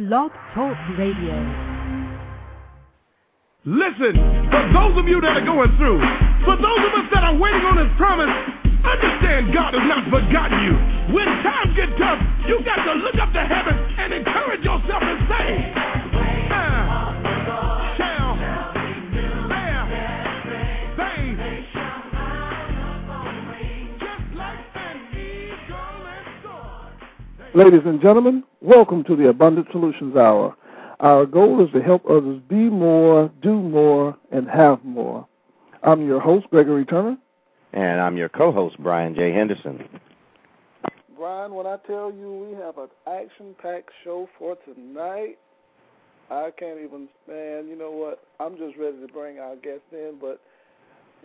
Blog Talk Radio. Listen, for those of you that are going through, for those of us that are waiting on His promise, understand God has not forgotten you. When times get tough, you got to look up to heaven and encourage yourself and say, Ladies and gentlemen, welcome to the Abundant Solutions Hour. Our goal is to help others be more, do more, and have more. I'm your host, Gregory Turner. And I'm your co host, Brian J. Henderson. Brian, when I tell you we have an action packed show for tonight, I can't even, man, you know what? I'm just ready to bring our guests in, but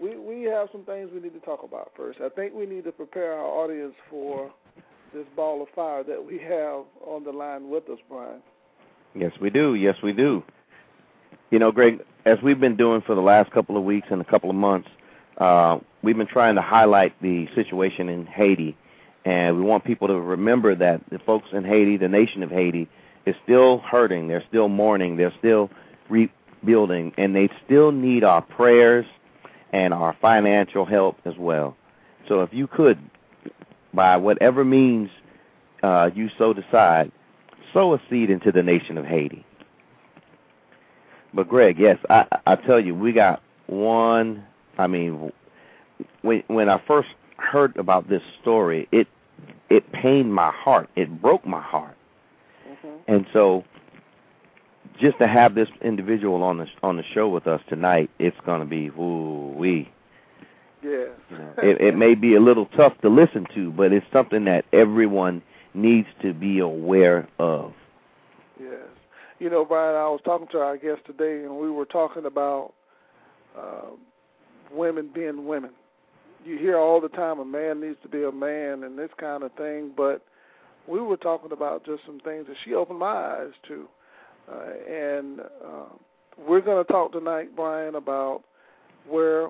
we, we have some things we need to talk about first. I think we need to prepare our audience for this ball of fire that we have on the line with us, Brian. Yes, we do. Yes, we do. You know, Greg, as we've been doing for the last couple of weeks and a couple of months, uh, we've been trying to highlight the situation in Haiti. And we want people to remember that the folks in Haiti, the nation of Haiti, is still hurting. They're still mourning. They're still rebuilding. And they still need our prayers and our financial help as well. So if you could, by whatever means uh, you so decide, sow a seed into the nation of Haiti. But Greg, yes, I I tell you, we got one. I mean, when when I first heard about this story, it it pained my heart. It broke my heart. Mm-hmm. And so, just to have this individual on the on the show with us tonight, it's going to be woo wee. Yes. It, it may be a little tough to listen to, but it's something that everyone needs to be aware of. Yes. You know, Brian, I was talking to our guest today, and we were talking about uh, women being women. You hear all the time a man needs to be a man and this kind of thing, but we were talking about just some things that she opened my eyes to. Uh, and uh, we're going to talk tonight, Brian, about where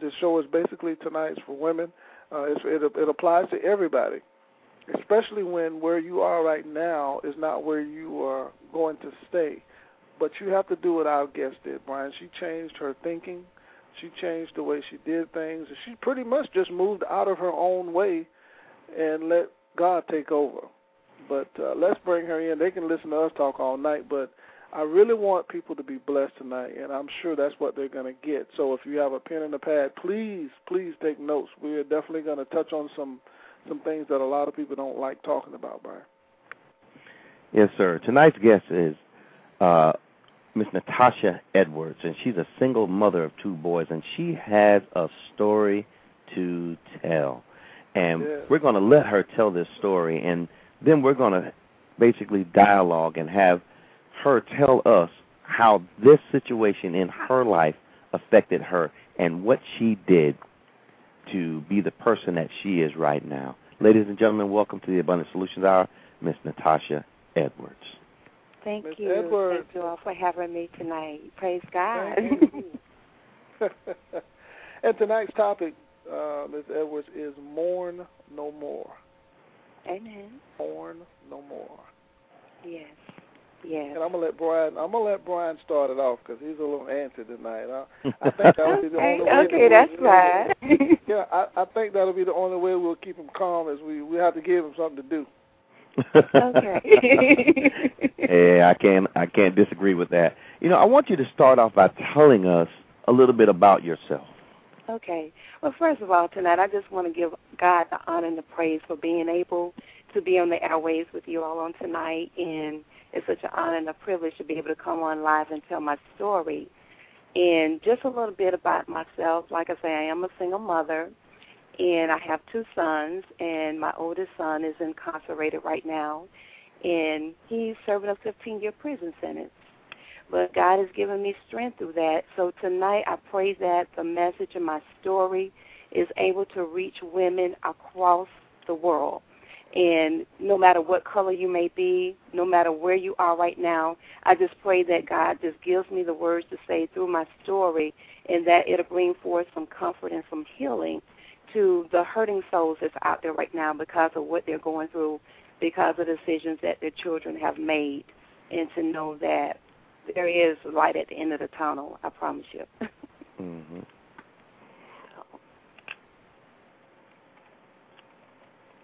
the show is basically tonight's for women. Uh, it, it applies to everybody especially when where you are right now is not where you are going to stay. But you have to do what our guest did, Brian. She changed her thinking. She changed the way she did things. She pretty much just moved out of her own way and let God take over. But uh, let's bring her in. They can listen to us talk all night, but I really want people to be blessed tonight, and I'm sure that's what they're going to get. So if you have a pen and a pad, please, please take notes. We are definitely going to touch on some some things that a lot of people don't like talking about, Brian. Yes, sir. Tonight's guest is uh, Miss Natasha Edwards, and she's a single mother of two boys, and she has a story to tell. And Yes. we're going to let her tell this story, and then we're going to basically dialogue and have her tell us how this situation in her life affected her and what she did to be the person that she is right now. Ladies and gentlemen, welcome to the Abundant Solutions Hour, Miss Natasha Edwards. Thank Miss you. Edwards. Thank you all for having me tonight. Praise God. And tonight's topic, uh, Ms. Edwards, is mourn no more. Amen. Mourn no more. Yes. Yes. And I'm gonna let Brian. I'm gonna let Brian start it off because he's a little antsy tonight. I, I think that'll be the okay, only way. okay, that's we'll- Yeah, I, I think that'll be the only way we'll keep him calm. Is we we have to give him something to do. okay. yeah, I can't I can't disagree with that. You know, I want you to start off by telling us a little bit about yourself. Okay. Well, first of all, tonight I just want to give God the honor and the praise for being able to be on the airways with you all on tonight, and it's such an honor and a privilege to be able to come on live and tell my story. And just a little bit about myself. Like I say, I am a single mother, and I have two sons, and my oldest son is incarcerated right now, and he's serving a 15-year prison sentence but God has given me strength through that. So tonight I pray that the message of my story is able to reach women across the world. And no matter what color you may be, no matter where you are right now, I just pray that God just gives me the words to say through my story and that it'll bring forth some comfort and some healing to the hurting souls that's out there right now because of what they're going through, because of decisions that their children have made. and to know that there is light at the end of the tunnel. I promise you. mhm.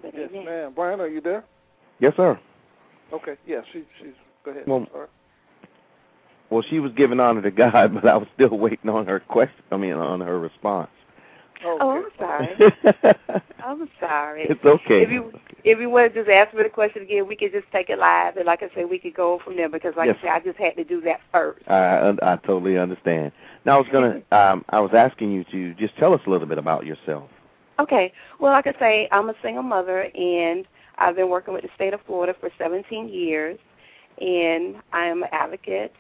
But Yes, amen. ma'am. Brian, are you there? Yes, sir. Okay. Yeah, she, she's. Go ahead. Well, Sorry. Well, she was giving honor to God, but I was still waiting on her question. I mean, on her response. Oh, Oh, okay. I'm sorry. I'm sorry. it's okay. If you if you want to just ask me the question again, we could just take it live, and like I said, we could go from there because, like Yes. I said, I just had to do that first. I I totally understand. Now I was gonna um I was asking you to just tell us a little bit about yourself. Okay. Well, like I say, I'm a single mother, and I've been working with the state of Florida for 17 years, and I am an advocate,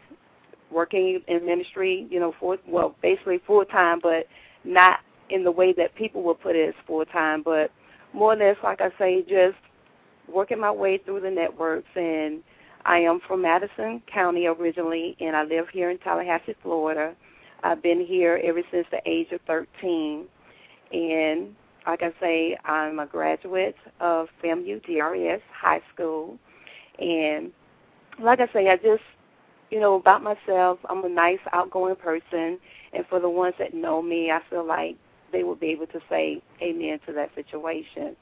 working in ministry, you know, for well, basically full time, but not in the way that people will put it as full time, but more or less, like I say, just working my way through the networks. And I am from Madison County originally, and I live here in Tallahassee, Florida. I've been here ever since the age of 13, and like I say, I'm a graduate of FAMU DRS High School, and like I say, I just, you know, about myself, I'm a nice, outgoing person, and for the ones that know me, I feel like they will be able to say amen to that situation.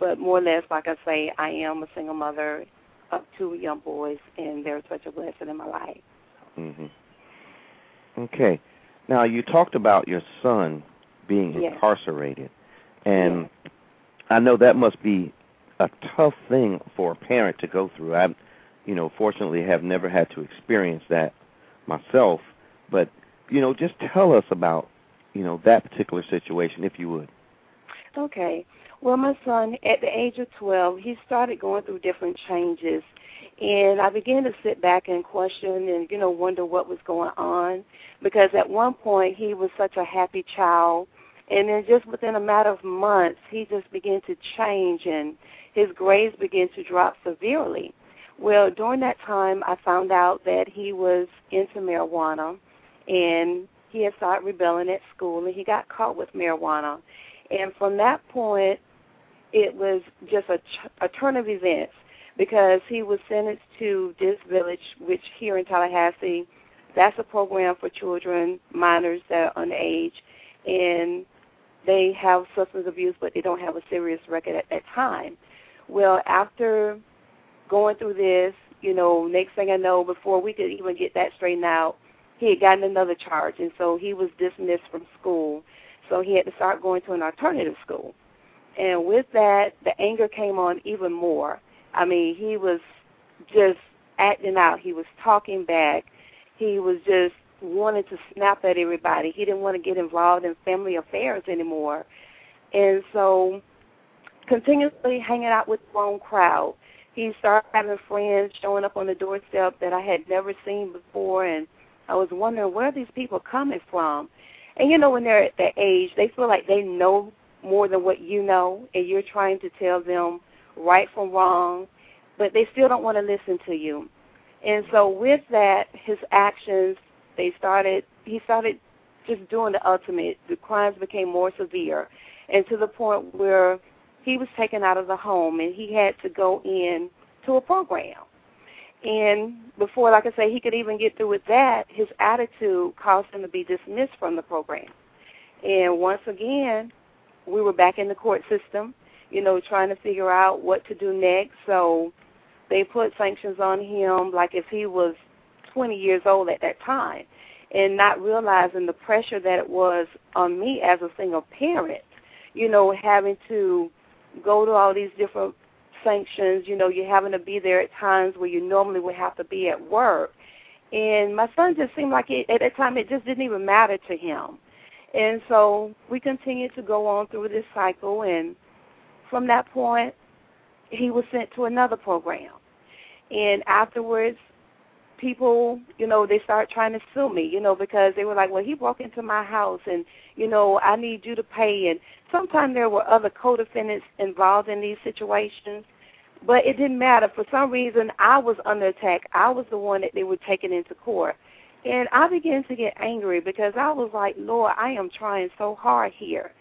But more or less, like I say, I am a single mother of two young boys, and they're such a blessing in my life. Mhm. Okay. Now you talked about your son being Yes. incarcerated, and I know that must be a tough thing for a parent to go through. I, you know, fortunately have never had to experience that myself, but you know, just tell us about you know that particular situation, if you would. Okay. Well, my son, at the age of 12, he started going through different changes. And I began to sit back and question and, you know, wonder what was going on. Because at one point, he was such a happy child. And then just within a matter of months, he just began to change and his grades began to drop severely. Well, during that time, I found out that he was into marijuana and he had started rebelling at school and he got caught with marijuana. And from that point, it was just a, a turn of events because he was sentenced to DISC Village, which here in Tallahassee, that's a program for children, minors that are underage, and they have substance abuse, but they don't have a serious record at that time. Well, after going through this, you know, next thing I know, before we could even get that straightened out, he had gotten another charge, and so he was dismissed from school. So he had to start going to an alternative school. And with that, the anger came on even more. I mean, he was just acting out. He was talking back. He was just wanting to snap at everybody. He didn't want to get involved in family affairs anymore. And so, continuously hanging out with the wrong crowd. He started having friends showing up on the doorstep that I had never seen before, and I was wondering where are these people coming from. And you know, when they're at that age, they feel like they know more than what you know, and you're trying to tell them right from wrong, but they still don't want to listen to you. And so, with that, his actions, they started. He started just doing the ultimate. The crimes became more severe, and to the point where he was taken out of the home, and he had to go in to a program. And before, like I say, he could even get through with that, his attitude caused him to be dismissed from the program. And once again, we were back in the court system, you know, trying to figure out what to do next. So they put sanctions on him like if he was 20 years old at that time, and not realizing the pressure that it was on me as a single parent, you know, having to go to all these different sanctions. You know, you're having to be there at times where you normally would have to be at work. And my son just seemed like it, at that time it just didn't even matter to him. And so we continued to go on through this cycle. And from that point, he was sent to another program. And afterwards, people, you know, they start trying to sue me, you know, because they were like, well, he broke into my house and, you know, I need you to pay. And sometimes there were other co-defendants involved in these situations. But it didn't matter. For some reason, I was under attack. I was the one that they were taking into court. And I began to get angry because I was like, Lord, I am trying so hard here.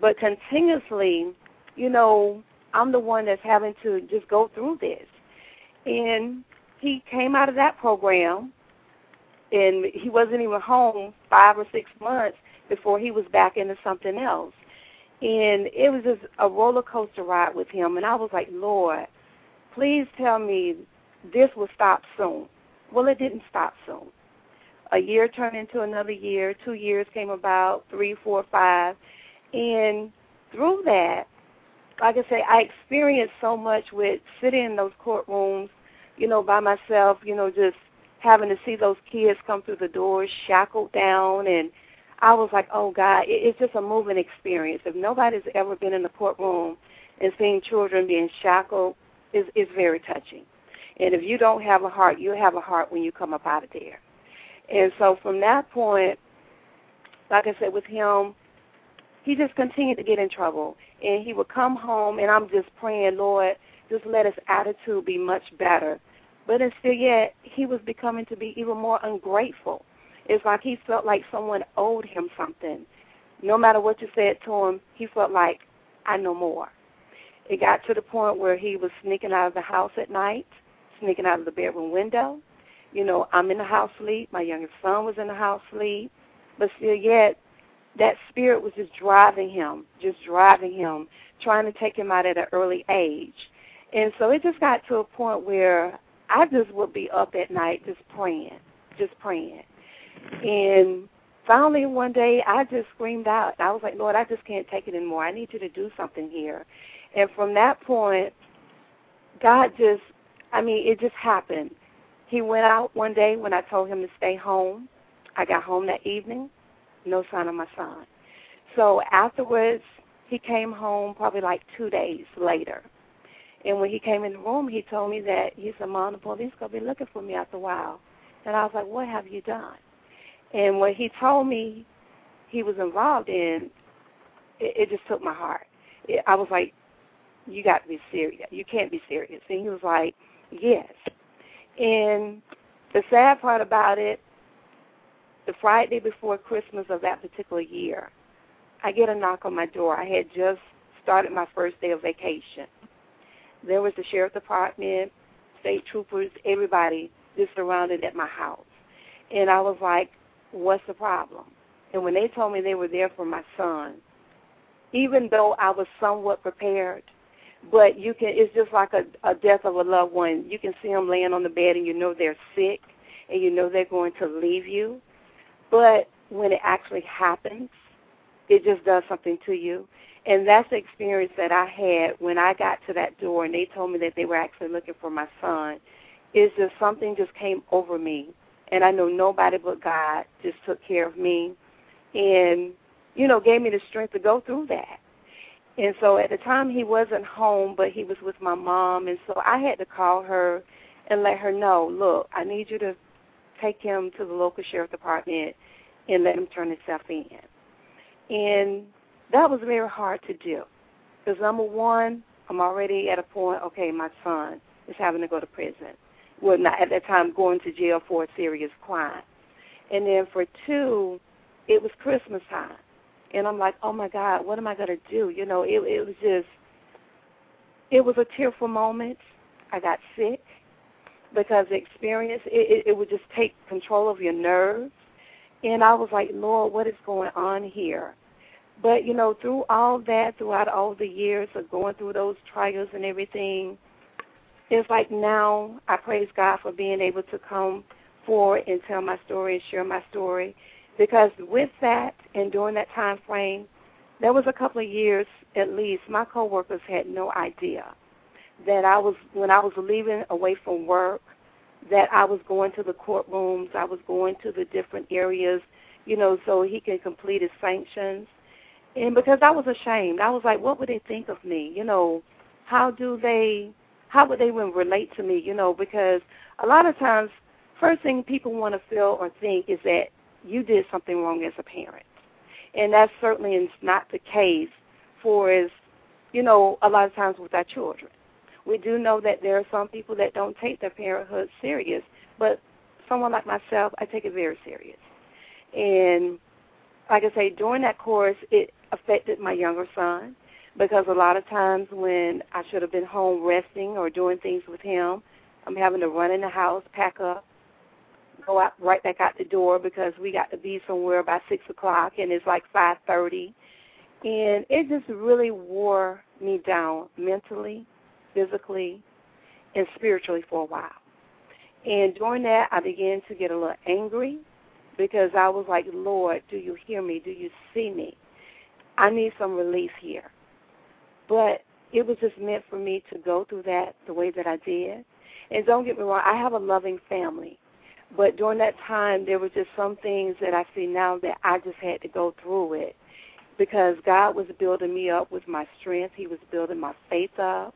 But continuously, you know, I'm the one that's having to just go through this. And he came out of that program, and he wasn't even home five or six months before he was back into something else. And it was just a roller coaster ride with him. And I was like, Lord, please tell me this will stop soon. Well, it didn't stop soon. A year turned into another year. Two years came about, three, four, five. And through that, like I say, I experienced so much with sitting in those courtrooms, you know, by myself, you know, just having to see those kids come through the doors shackled down and I was like, oh God, it's just a moving experience. If nobody's ever been in the courtroom and seen children being shackled, is is very touching. And if you don't have a heart, you'll have a heart when you come up out of there. And so from that point, like I said, with him, he just continued to get in trouble. And he would come home, and I'm just praying, Lord, just let his attitude be much better. But still yet, he was becoming to be even more ungrateful. It's like he felt like someone owed him something. No matter what you said to him, he felt like, I know more. It got to the point where he was sneaking out of the house at night, sneaking out of the bedroom window. You know, I'm in the house sleep. My youngest son was in the house sleep. But still yet, that spirit was just driving him, just driving him, trying to take him out at an early age. And so it just got to a point where I just would be up at night just praying, just praying. And finally one day I just screamed out. I was like, Lord, I just can't take it anymore. I need you to do something here. And from that point, God just, I mean, it just happened. He went out one day when I told him to stay home. I got home that evening no sign of my son. So afterwards, he came home probably like two days later. And when he came in the room, he told me that he said, Mom, the police going to be looking for me after a while. And I was like, what have you done? And when he told me he was involved in, it, it just took my heart. It, I was like, you got to be serious. You can't be serious. And he was like, yes. And the sad part about it the Friday before Christmas of that particular year, I get a knock on my door. I had just started my first day of vacation. There was the sheriff's department, state troopers, everybody just surrounded at my house. And I was like, what's the problem? And when they told me they were there for my son, even though I was somewhat prepared, but you can it's just like a, a death of a loved one. You can see them laying on the bed and you know they're sick and you know they're going to leave you but when it actually happens, it just does something to you. And that's the experience that I had when I got to that door and they told me that they were actually looking for my son. Is just something just came over me. And I know nobody but God just took care of me and, you know, gave me the strength to go through that. And so at the time he wasn't home, but he was with my mom. And so I had to call her and let her know, look, I need you to take him to the local sheriff department and let him turn himself in. And that was very hard to do. Because number one, I'm already at a point, okay, my son is having to go to prison. Well, not at that time going to jail for a serious crime. And then for two, it was Christmas time. And I'm like, oh my God, what am I going to do? You know, it, it was just, it was a tearful moment. I got sick because the experience it, it, it would just take control of your nerves. And I was like, Lord, what is going on here? But you know, through all that, throughout all the years of going through those trials and everything, it's like now I praise God for being able to come forward and tell my story and share my story. Because with that and during that time frame, there was a couple of years at least, my coworkers had no idea that I was when I was leaving away from work, that I was going to the courtrooms, I was going to the different areas, you know, so he can complete his sanctions. And because I was ashamed, I was like, what would they think of me? You know, how do they, how would they even relate to me? You know, because a lot of times, first thing people want to feel or think is that you did something wrong as a parent, and that certainly is not the case for as, you know, a lot of times with our children we do know that there are some people that don't take their parenthood serious, but someone like myself, I take it very serious. And like I say, during that course, it affected my younger son because a lot of times when I should have been home resting or doing things with him, I'm having to run in the house, pack up, go out right back out the door because we got to be somewhere by six o'clock, and it's like five thirty, and it just really wore me down mentally, physically, and spiritually for a while. And during that, I began to get a little angry because I was like, Lord, do you hear me? Do you see me? I need some relief here. But it was just meant for me to go through that the way that I did. And don't get me wrong, I have a loving family. But during that time, there were just some things that I see now that I just had to go through it because God was building me up with my strength. He was building my faith up.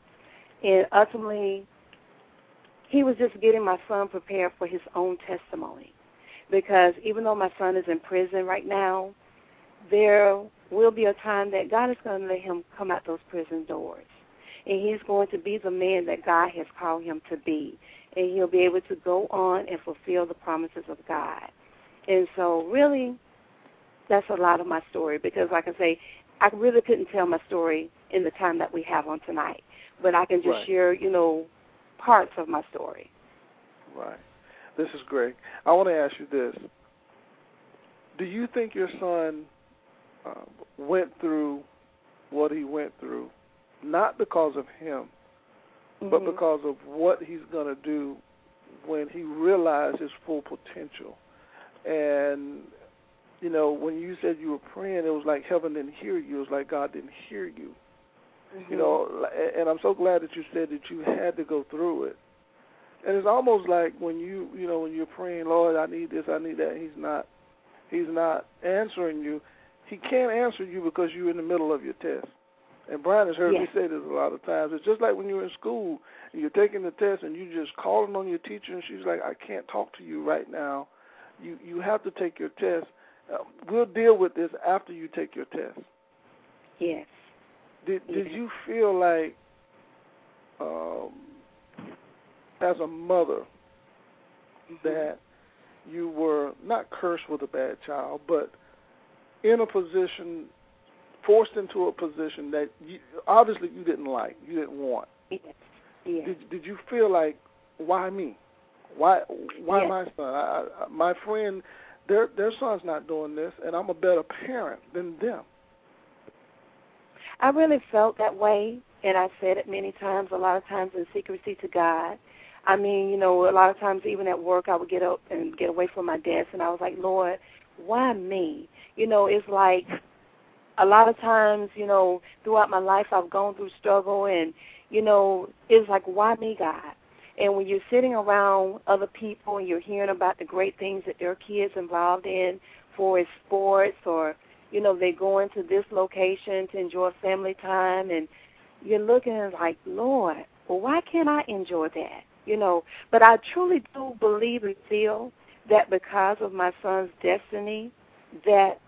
And ultimately, He was just getting my son prepared for his own testimony. Because even though my son is in prison right now, there will be a time that God is going to let him come out those prison doors. And he's going to be the man that God has called him to be. And he'll be able to go on and fulfill the promises of God. And so, really, that's a lot of my story because, like I say, I really couldn't tell my story in the time that we have on tonight. But I can just right. share, you know, parts of my story. Right. This is great. I want to ask you this. Do you think your son uh, went through what he went through, not because of him, mm-hmm. but because of what he's going to do when he realized his full potential? And you know, when you said you were praying, it was like heaven didn't hear you. It was like God didn't hear you. Mm-hmm. You know, and I'm so glad that you said that you had to go through it. And it's almost like when you, you know, when you're praying, Lord, I need this, I need that. He's not, he's not answering you. He can't answer you because you're in the middle of your test. And Brian has heard yes. me say this a lot of times. It's just like when you're in school and you're taking the test and you're just calling on your teacher and she's like, I can't talk to you right now. You you have to take your test. Uh, we'll deal with this after you take your test. Yes. Did yes. did you feel like um, as a mother that you were not cursed with a bad child, but in a position, forced into a position that you, obviously you didn't like, you didn't want. Yes. Yes. Did Did you feel like, why me? Why Why yes. my son? I, I, my friend, their their son's not doing this, and I'm a better parent than them. I really felt that way, and I said it many times. A lot of times in secrecy to God. I mean, you know, a lot of times even at work, I would get up and get away from my desk, and I was like, Lord, why me? You know, it's like a lot of times, you know, throughout my life, I've gone through struggle, and you know, it's like, why me, God? And when you're sitting around other people and you're hearing about the great things that their kids involved in for sports or you know they go into this location to enjoy family time and you're looking like lord well why can't i enjoy that you know but i truly do believe and feel that because of my son's destiny that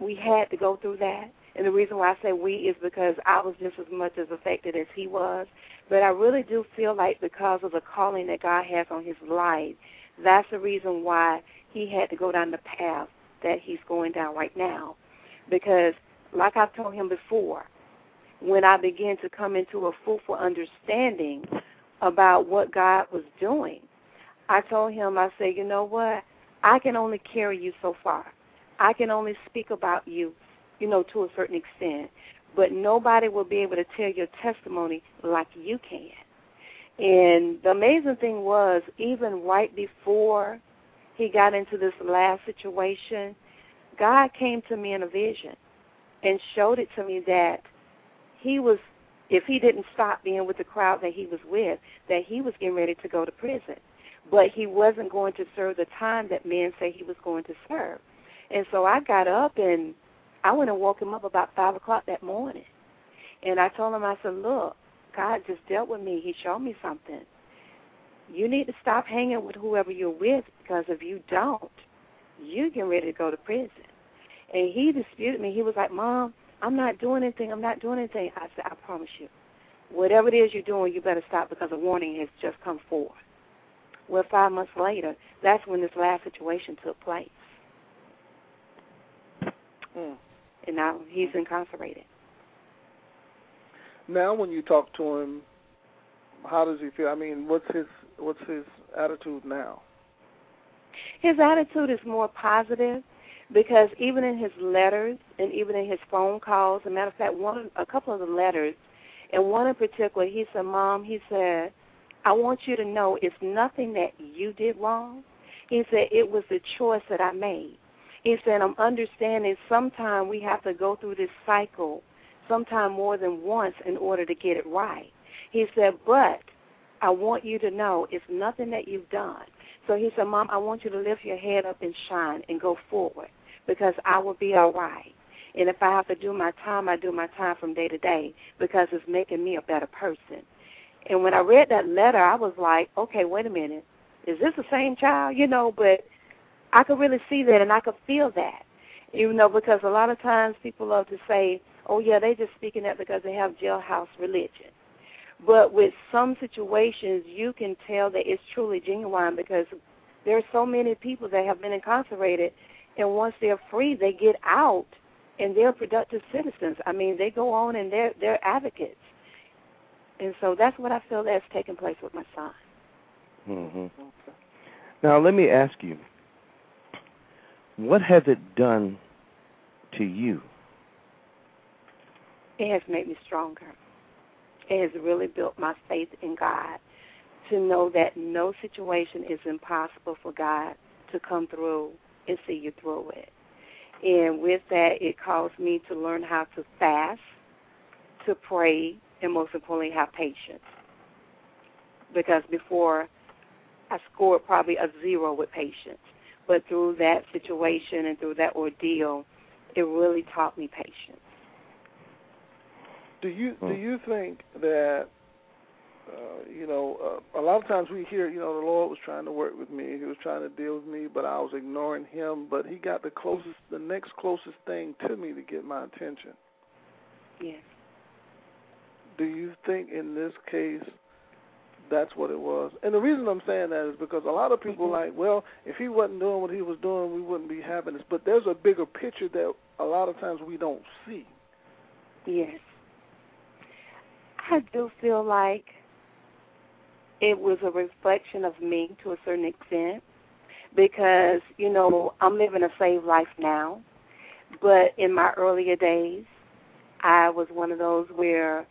we had to go through that and the reason why I say we is because I was just as much as affected as he was. But I really do feel like because of the calling that God has on his life, that's the reason why he had to go down the path that he's going down right now. Because, like I've told him before, when I began to come into a fruitful understanding about what God was doing, I told him, I said, you know what? I can only carry you so far. I can only speak about you you know, to a certain extent. But nobody will be able to tell your testimony like you can. And the amazing thing was, even right before he got into this last situation, God came to me in a vision and showed it to me that he was, if he didn't stop being with the crowd that he was with, that he was getting ready to go to prison. But he wasn't going to serve the time that men say he was going to serve. And so I got up and I went and woke him up about five o'clock that morning, and I told him, I said, "Look, God just dealt with me. He showed me something. You need to stop hanging with whoever you're with because if you don't, you get ready to go to prison." And he disputed me. He was like, "Mom, I'm not doing anything. I'm not doing anything." I said, "I promise you, whatever it is you're doing, you better stop because a warning has just come forth." Well, five months later, that's when this last situation took place. Mm and now he's incarcerated. Now, when you talk to him, how does he feel? I mean, what's his what's his attitude now? His attitude is more positive because even in his letters and even in his phone calls, a matter of fact, one a couple of the letters, and one in particular, he said, "Mom," he said, "I want you to know it's nothing that you did wrong." He said it was the choice that I made. He said, I'm understanding sometimes we have to go through this cycle, sometimes more than once, in order to get it right. He said, but I want you to know it's nothing that you've done. So he said, Mom, I want you to lift your head up and shine and go forward because I will be all right. And if I have to do my time, I do my time from day to day because it's making me a better person. And when I read that letter, I was like, okay, wait a minute. Is this the same child? You know, but I could really see that and I could feel that. You know, because a lot of times people love to say, oh, yeah, they're just speaking that because they have jailhouse religion. But with some situations, you can tell that it's truly genuine because there are so many people that have been incarcerated, and once they're free, they get out and they're productive citizens. I mean, they go on and they're they're advocates, and so that's what I feel that's taking place with my son. hmm Now, let me ask you, what has it done to you? It has made me stronger it has really built my faith in God to know that no situation is impossible for God to come through and see you through it. And with that, it caused me to learn how to fast, to pray, and most importantly, have patience. Because before, I scored probably a zero with patience. But through that situation and through that ordeal, it really taught me patience. Do you do hmm. you think that uh, you know uh, a lot of times we hear you know the Lord was trying to work with me, He was trying to deal with me, but I was ignoring Him. But He got the closest, the next closest thing to me to get my attention. Yes. Do you think in this case that's what it was. And the reason I'm saying that is because a lot of people mm-hmm. like, well, if he wasn't doing what he was doing, we wouldn't be having this. But there's a bigger picture that a lot of times we don't see. Yes. I do feel like it was a reflection of me to a certain extent because, you know, I'm living a saved life now. But in my earlier days, I was one of those where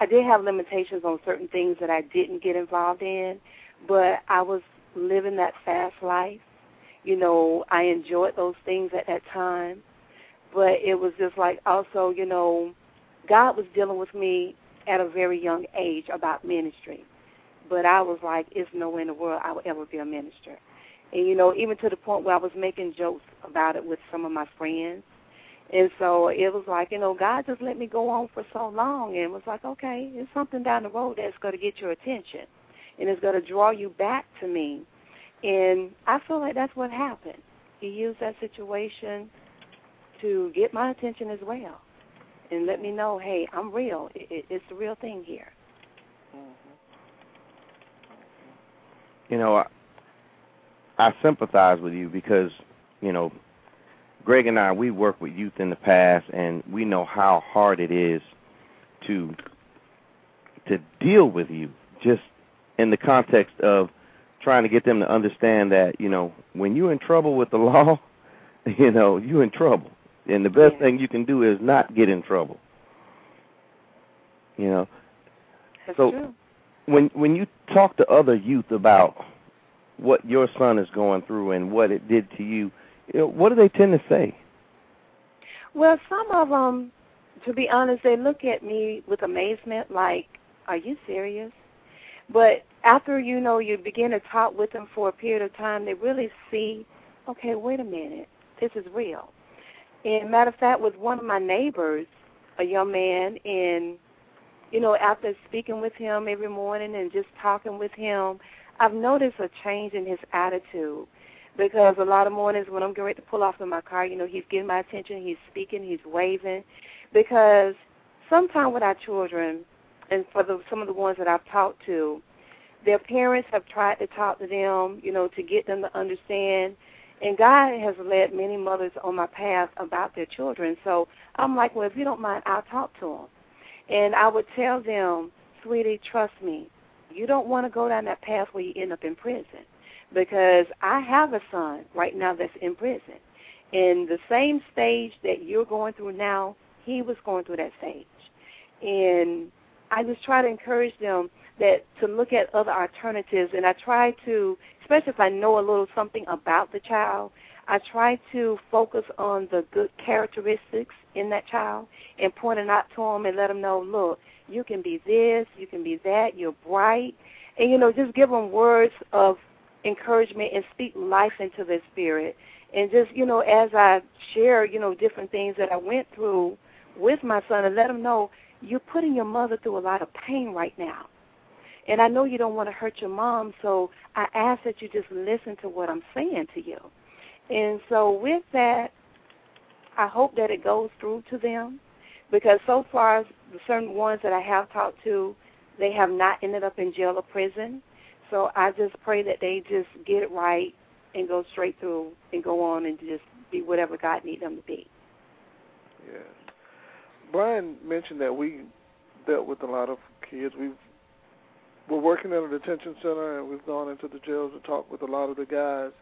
I did have limitations on certain things that I didn't get involved in, but I was living that fast life. You know, I enjoyed those things at that time, but it was just like also, you know, God was dealing with me at a very young age about ministry. But I was like, it's no way in the world I would ever be a minister. And, you know, even to the point where I was making jokes about it with some of my friends. And so it was like, you know, God just let me go on for so long and was like, okay, it's something down the road that's going to get your attention and it's going to draw you back to me. And I feel like that's what happened. He used that situation to get my attention as well and let me know, hey, I'm real. It, it's the real thing here. Mm-hmm. You know, I, I sympathize with you because, you know, Greg and I, we worked with youth in the past, and we know how hard it is to to deal with you, just in the context of trying to get them to understand that, you know, when you're in trouble with the law, you know, you're in trouble. And the best yeah. thing you can do is not get in trouble. You know. That's so true. when when you talk to other youth about what your son is going through and what it did to you, you know, what do they tend to say? Well, some of them, to be honest, they look at me with amazement, like, "Are you serious?" But after you know you begin to talk with them for a period of time, they really see, okay, wait a minute, this is real. And matter of fact, with one of my neighbors, a young man, and you know, after speaking with him every morning and just talking with him, I've noticed a change in his attitude. Because a lot of mornings when I'm getting ready to pull off in my car, you know, he's getting my attention, he's speaking, he's waving. Because sometimes with our children, and for the, some of the ones that I've talked to, their parents have tried to talk to them, you know, to get them to understand and God has led many mothers on my path about their children. So I'm like, well, if you don't mind, I'll talk to them. And I would tell them, sweetie, trust me. You don't want to go down that path where you end up in prison. Because I have a son right now that's in prison. In the same stage that you're going through now, he was going through that stage. And I just try to encourage them that to look at other alternatives and I try to especially if I know a little something about the child, I try to focus on the good characteristics in that child and point it out to them and let them know, look, you can be this, you can be that, you're bright, and you know, just give them words of encouragement and speak life into their spirit. And just you know, as I share, you know, different things that I went through with my son, and let them know you're putting your mother through a lot of pain right now. And I know you don't want to hurt your mom, so I ask that you just listen to what I'm saying to you. And so with that, I hope that it goes through to them because so far the certain ones that I have talked to, they have not ended up in jail or prison. So I just pray that they just get it right and go straight through and go on and just be whatever God needs them to be. Yes. Brian mentioned that we dealt with a lot of kids. We've we're working at a detention center, and we've gone into the jails to talk with a lot of the guys.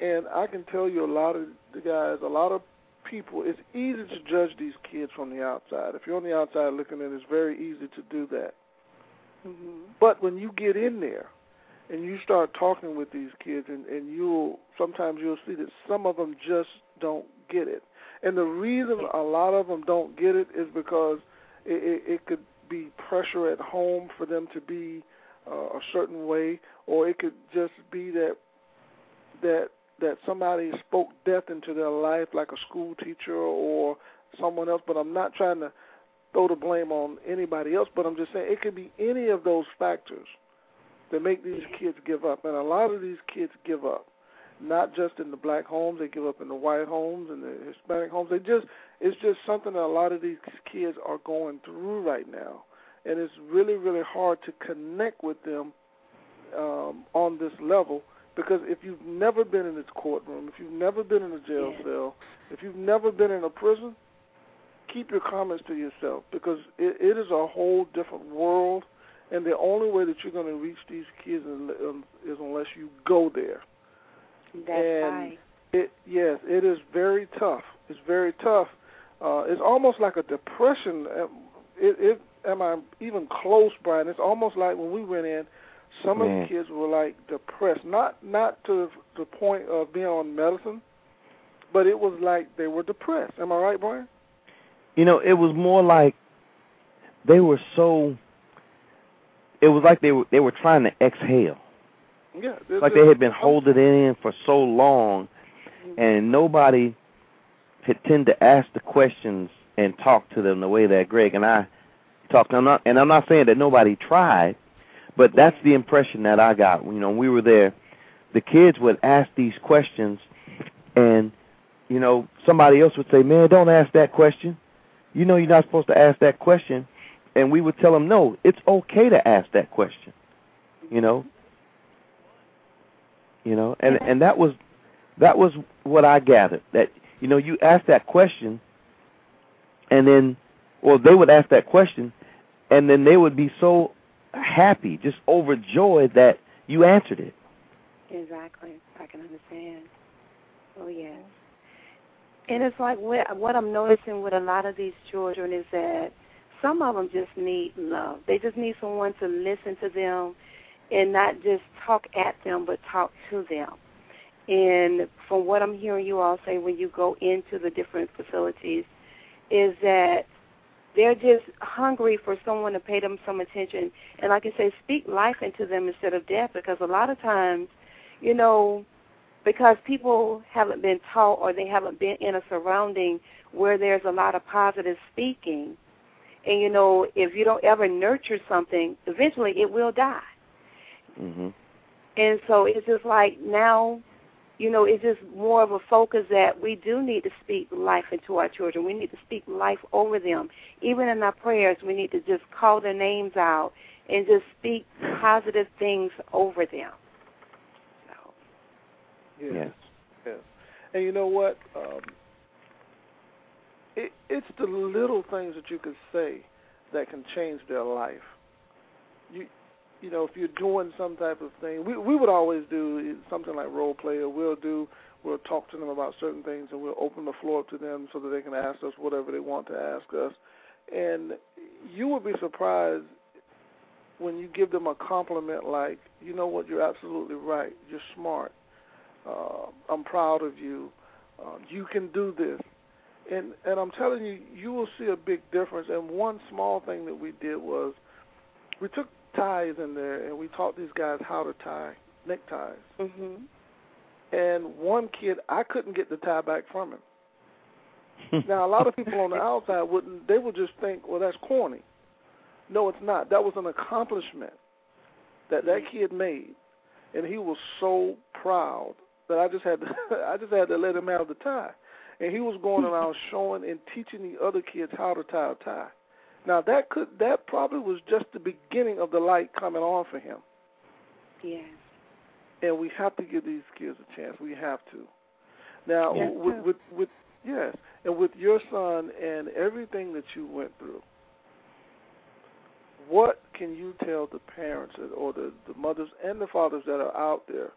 And I can tell you, a lot of the guys, a lot of people, it's easy to judge these kids from the outside. If you're on the outside looking in, it's very easy to do that. Mm-hmm. But when you get in there and you start talking with these kids, and, and you'll sometimes you'll see that some of them just don't get it. And the reason a lot of them don't get it is because it, it, it could be pressure at home for them to be uh, a certain way, or it could just be that that that somebody spoke death into their life, like a school teacher or someone else. But I'm not trying to throw the blame on anybody else, but I'm just saying it could be any of those factors that make these kids give up, and a lot of these kids give up not just in the black homes, they give up in the white homes and the Hispanic homes. They just it's just something that a lot of these kids are going through right now, and it's really really hard to connect with them um, on this level because if you've never been in this courtroom, if you've never been in a jail yeah. cell, if you've never been in a prison, keep your comments to yourself because it, it is a whole different world, and the only way that you're going to reach these kids is, is unless you go there. That's and right. It yes, it is very tough. It's very tough. Uh, it's almost like a depression. Um, it, it am I even close, Brian? It's almost like when we went in, some Man. of the kids were like depressed. Not not to the point of being on medicine, but it was like they were depressed. Am I right, Brian? You know, it was more like they were so. It was like they were they were trying to exhale. Yeah. like they had been holding it in for so long, and nobody had tend to ask the questions and talk to them the way that Greg and I talked. I'm not, and I'm not saying that nobody tried, but that's the impression that I got. You know, when we were there, the kids would ask these questions, and you know, somebody else would say, "Man, don't ask that question. You know, you're not supposed to ask that question." And we would tell them, "No, it's okay to ask that question." You know, you know and and that was that was what i gathered that you know you ask that question and then well they would ask that question and then they would be so happy just overjoyed that you answered it Exactly. I can understand. Oh yes. And it's like what, what I'm noticing with a lot of these children is that some of them just need love. They just need someone to listen to them and not just talk at them, but talk to them. And from what I'm hearing you all say when you go into the different facilities, is that they're just hungry for someone to pay them some attention. And like I say, speak life into them instead of death because a lot of times, you know, because people haven't been taught or they haven't been in a surrounding where there's a lot of positive speaking. And, you know, if you don't ever nurture something, eventually it will die. Mhm And so it's just like now, you know, it's just more of a focus that we do need to speak life into our children. We need to speak life over them. Even in our prayers, we need to just call their names out and just speak positive things over them. So, Yes. yes Yes. And you know what? Um, it, it's the little things that you can say that can change their life. You you know, if you're doing some type of thing, we we would always do something like role play, or we'll do we'll talk to them about certain things, and we'll open the floor up to them so that they can ask us whatever they want to ask us. And you would be surprised when you give them a compliment like, you know what, you're absolutely right, you're smart, uh, I'm proud of you, uh, you can do this. And and I'm telling you, you will see a big difference. And one small thing that we did was we took ties in there and we taught these guys how to tie neckties. Mhm. And one kid, I couldn't get the tie back from him. now a lot of people on the outside wouldn't. They would just think, well, that's corny. No, it's not. That was an accomplishment that that kid made, and he was so proud that I just had to I just had to let him have the tie, and he was going around showing and teaching the other kids how to tie a tie. Now that could that probably was just the beginning of the light coming on for him. Yes. And we have to give these kids a chance. We have to. Now Yes, with, with with yes, and with your son and everything that you went through, what can you tell the parents or the, the mothers and the fathers that are out there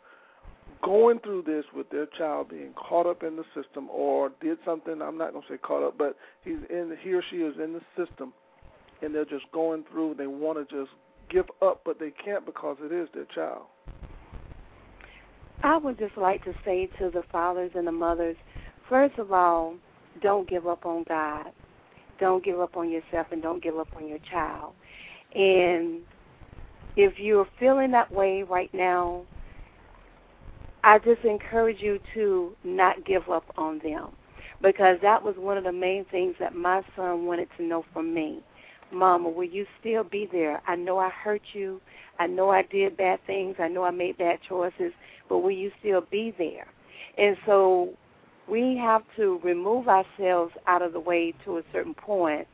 going through this with their child being caught up in the system or did something I'm not going to say caught up but he's in he or she is in the system and they're just going through they want to just give up but they can't because it is their child I would just like to say to the fathers and the mothers, first of all, don't give up on God. Don't give up on yourself and don't give up on your child. And if you're feeling that way right now, I just encourage you to not give up on them because that was one of the main things that my son wanted to know from me. Mama, will you still be there? I know I hurt you. I know I did bad things. I know I made bad choices, but will you still be there? And so we have to remove ourselves out of the way to a certain point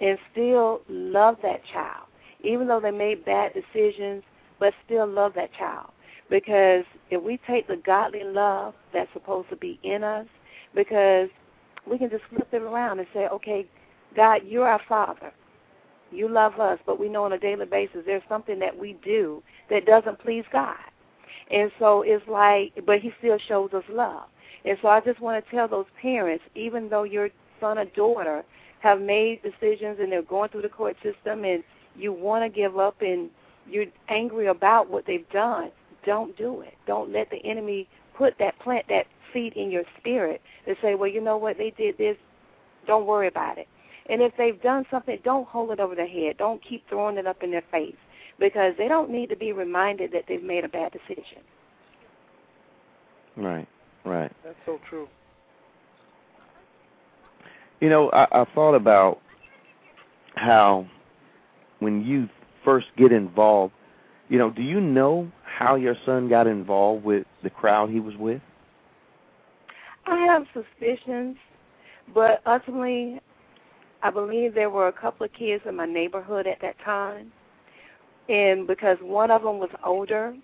and still love that child, even though they made bad decisions, but still love that child. Because if we take the godly love that's supposed to be in us, because we can just flip it around and say, okay, God, you're our Father. You love us, but we know on a daily basis there's something that we do that doesn't please God. And so it's like, but He still shows us love. And so I just want to tell those parents, even though your son or daughter have made decisions and they're going through the court system and you want to give up and you're angry about what they've done, don't do it. Don't let the enemy put that plant that seed in your spirit to say, well, you know what, they did this. Don't worry about it. And if they've done something, don't hold it over their head. Don't keep throwing it up in their face because they don't need to be reminded that they've made a bad decision. Right, right. that's so true You know, I, I thought about how when you first get involved, you know, do you know how your son got involved with the crowd he was with? I have suspicions, but ultimately, I believe there were a couple of kids in my neighborhood at that time, and because one of them was older,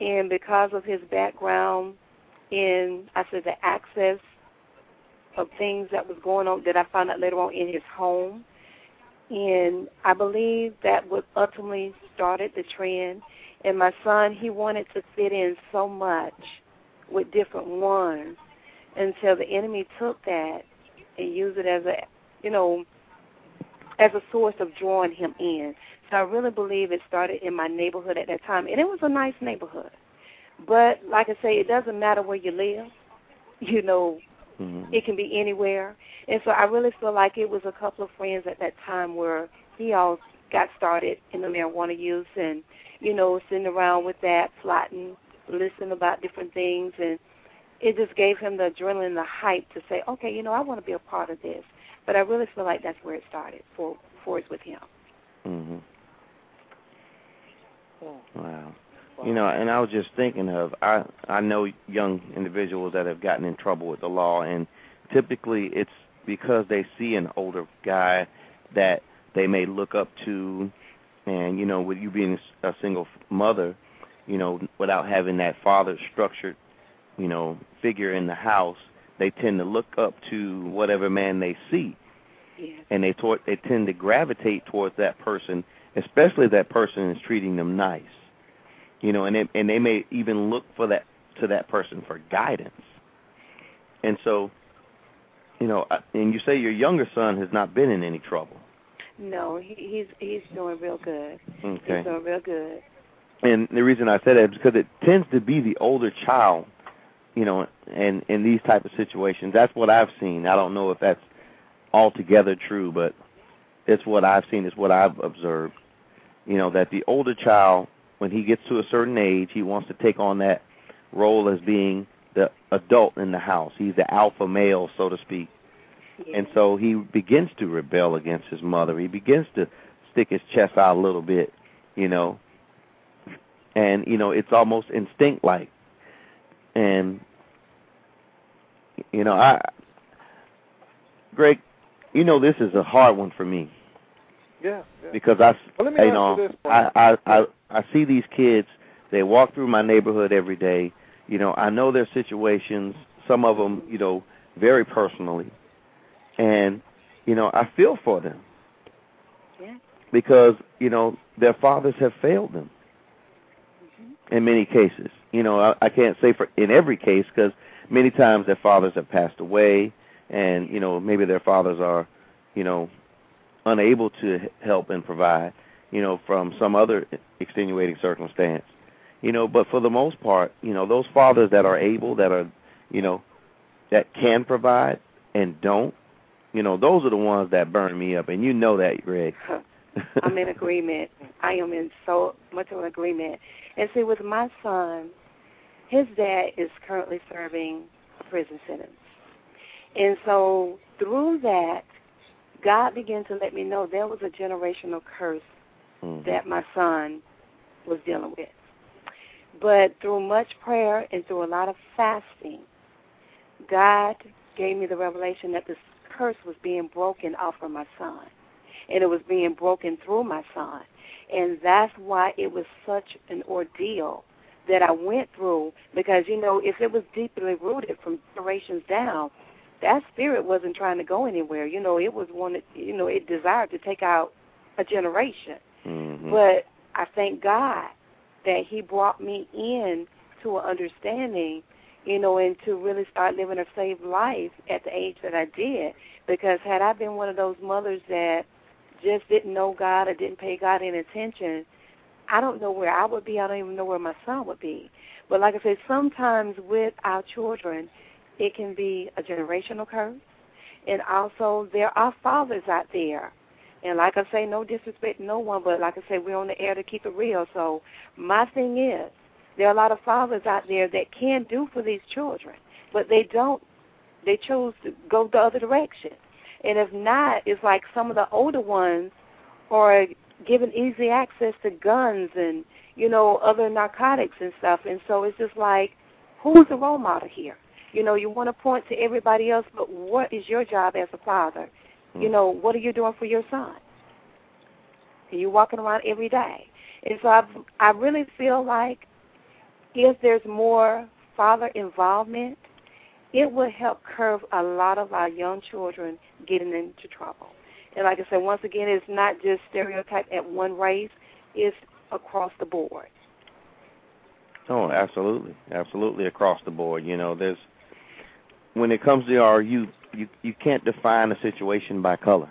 and because of his background in, I said, the access of things that was going on that I found out later on in his home, and I believe that what ultimately started the trend. And my son, he wanted to fit in so much with different ones until the enemy took that and used it as a, you know, as a source of drawing him in. So I really believe it started in my neighborhood at that time, and it was a nice neighborhood. But like I say, it doesn't matter where you live. You know, Mm-hmm. it can be anywhere. And so I really feel like it was a couple of friends at that time where he all got started in the marijuana use and, you know, sitting around with that, plotting, listening about different things and it just gave him the adrenaline, the hype to say, Okay, you know, I want to be a part of this. But I really feel like that's where it started for for us with him. Mhm. Wow. You know, and I was just thinking of I I know young individuals that have gotten in trouble with the law, and typically it's because they see an older guy that they may look up to, and you know, with you being a single mother, you know, without having that father structured, you know, figure in the house, they tend to look up to whatever man they see Yes. and they tor- they tend to gravitate towards that person especially if that person is treating them nice. You know, and they, and they may even look for that to that person for guidance. And so, you know, and you say your younger son has not been in any trouble. No, he, he's he's doing real good. Okay. He's doing real good. And the reason I said that is because it tends to be the older child, you know, and in these type of situations. That's what I've seen. I don't know if that's altogether true, but it's what I've seen. It's what I've observed. You know, that the older child, when he gets to a certain age, he wants to take on that role as being the adult in the house. He's the alpha male, so to speak. And so he begins to rebel against his mother. He begins to stick his chest out a little bit, you know. And you know, it's almost instinct like. And you know, I Greg, you know this is a hard one for me. Yeah. yeah. Because I well, let me you know, you this, I, I I I see these kids, they walk through my neighborhood every day. You know, I know their situations, some of them, you know, very personally and you know I feel for them. Yeah. Because you know their fathers have failed them Mm-hmm. in many cases. You know I, I can't say for in every case because many times their fathers have passed away, and you know maybe their fathers are, you know, unable to help and provide. You know from some other extenuating circumstance. You know, but for the most part, you know those fathers that are able, that are, you know, that can provide and don't you know, those are the ones that burn me up, and you know that, Greg. I'm in agreement. I am in so much of an agreement. And see, with my son, his dad is currently serving a prison sentence. And so through that, God began to let me know there was a generational curse Mhm. that my son was dealing with. But through much prayer and through a lot of fasting, God gave me the revelation that this curse was being broken off of my son. And it was being broken through my son. And that's why it was such an ordeal that I went through because, you know, if it was deeply rooted from generations down, that spirit wasn't trying to go anywhere. You know, it was one that, you know, it desired to take out a generation. Mhm. But I thank God that He brought me in to an understanding, you know, and to really start living a saved life at the age that I did. Because had I been one of those mothers that just didn't know God or didn't pay God any attention, I don't know where I would be. I don't even know where my son would be. But like I said, sometimes with our children, it can be a generational curse. And also, there are fathers out there and like I say, no disrespect to no one, but like I say, we're on the air to keep it real. So my thing is, there are a lot of fathers out there that can do for these children, but they don't. They choose to go the other direction. And if not, it's like some of the older ones are given easy access to guns and you know other narcotics and stuff. And so it's just like, who's the role model here? You know, you want to point to everybody else, but what is your job as a father? You mm. know, what are you doing for your son? And you're walking around every day. And so I I really feel like if there's more father involvement, it will help curb a lot of our young children getting into trouble. And like I said, once again, it's not just stereotype at one race; it's across the board. Oh, absolutely, absolutely across the board. You know, there's when it comes to our youth, you you can't define a situation by color.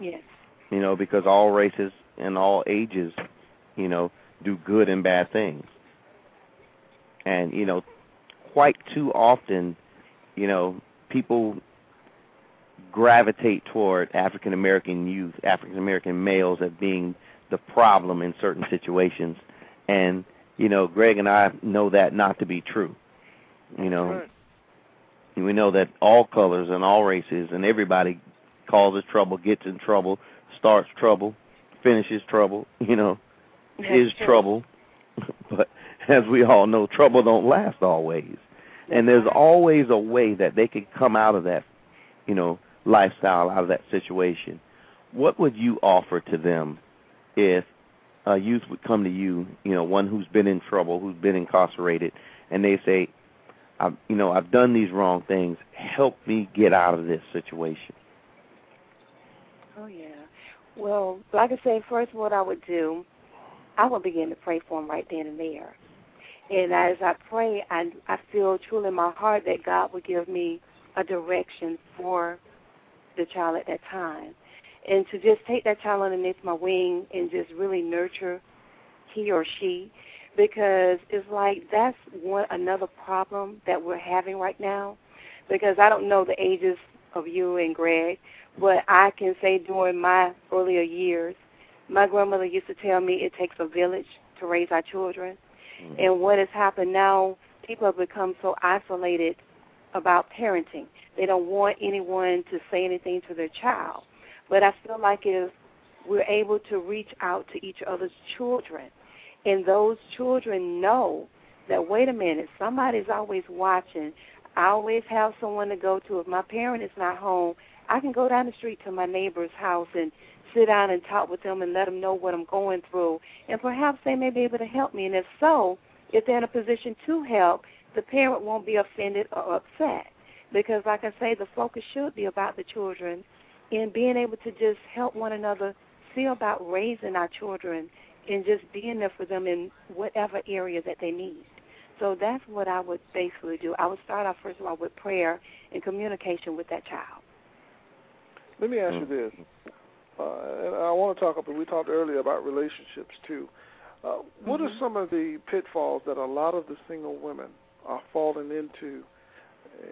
Yes. You know, because all races and all ages, you know, do good and bad things. And you know, quite too often, you know, people gravitate toward African American youth, African American males as being the problem in certain situations. And you know, Greg and I know that not to be true. You know, we know that all colors and all races and everybody causes trouble, gets in trouble, starts trouble, finishes trouble, you know, is true. trouble. but as we all know, trouble don't last always. And there's always a way that they can come out of that, you know, lifestyle, out of that situation. What would you offer to them if a youth would come to you, you know, one who's been in trouble, who's been incarcerated, and they say, I've, you know, I've done these wrong things. Help me get out of this situation. Oh yeah. Well, like I say, first what I would do, I would begin to pray for him right then and there. And as I pray, I, I feel truly in my heart that God would give me a direction for the child at that time. And to just take that child underneath my wing and just really nurture he or she because it's like that's one another problem that we're having right now because I don't know the ages of you and Greg, but I can say during my earlier years, my grandmother used to tell me it takes a village to raise our children. Mm-hmm. And what has happened now, people have become so isolated about parenting. They don't want anyone to say anything to their child. But I feel like if we're able to reach out to each other's children, and those children know that, wait a minute, somebody's always watching. I always have someone to go to. If my parent is not home, I can go down the street to my neighbor's house and sit down and talk with them and let them know what I'm going through. And perhaps they may be able to help me. And if so, if they're in a position to help, the parent won't be offended or upset. Because, like I say, the focus should be about the children and being able to just help one another see about raising our children and just being there for them in whatever area that they need. So that's what I would basically do. I would start off first of all with prayer and communication with that child. Let me ask you this, uh, and I want to talk about. We talked earlier about relationships too. Uh, what mm-hmm. are some of the pitfalls that a lot of the single women are falling into uh,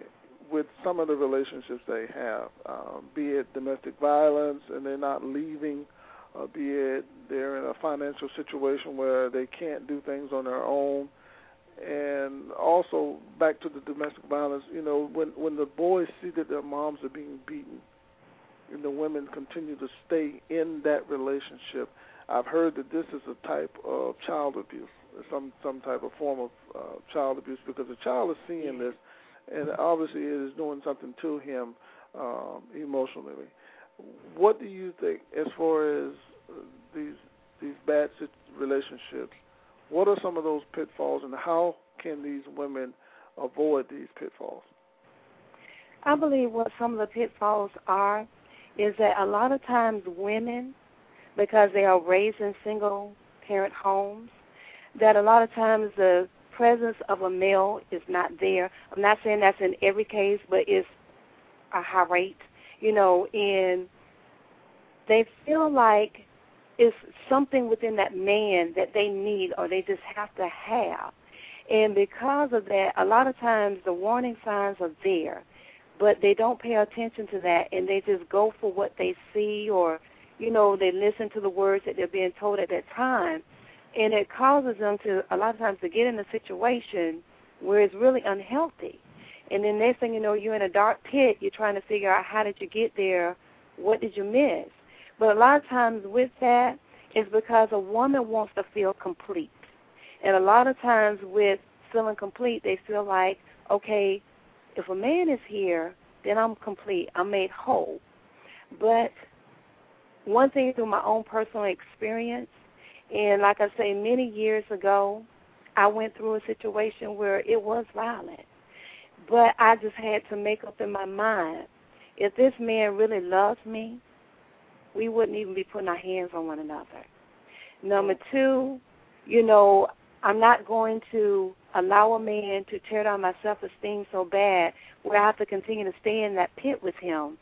with some of the relationships they have, um, be it domestic violence and they're not leaving, be it they're in a financial situation where they can't do things on their own, and also back to the domestic violence. You know, when when the boys see that their moms are being beaten, and the women continue to stay in that relationship, I've heard that this is a type of child abuse, some some type of form of uh, child abuse, because the child is seeing this, and obviously it is doing something to him um, emotionally. What do you think, as far as uh, these these bad relationships? What are some of those pitfalls, and how can these women avoid these pitfalls? I believe what some of the pitfalls are is that a lot of times women, because they are raised in single parent homes, that a lot of times the presence of a male is not there. I'm not saying that's in every case, but it's a high rate, you know, and they feel like it's something within that man that they need or they just have to have. And because of that, a lot of times the warning signs are there, but they don't pay attention to that and they just go for what they see or, you know, they listen to the words that they're being told at that time. And it causes them to, a lot of times, to get in a situation where it's really unhealthy. And then next thing you know, you're in a dark pit. You're trying to figure out how did you get there? What did you miss? But a lot of times with that, it's because a woman wants to feel complete. And a lot of times with feeling complete, they feel like, okay, if a man is here, then I'm complete. I'm made whole. But one thing through my own personal experience, and like I say, many years ago, I went through a situation where it was violent. But I just had to make up in my mind if this man really loves me, we wouldn't even be putting our hands on one another. Number two, you know, I'm not going to allow a man to tear down my self esteem so bad where I have to continue to stay in that pit with him.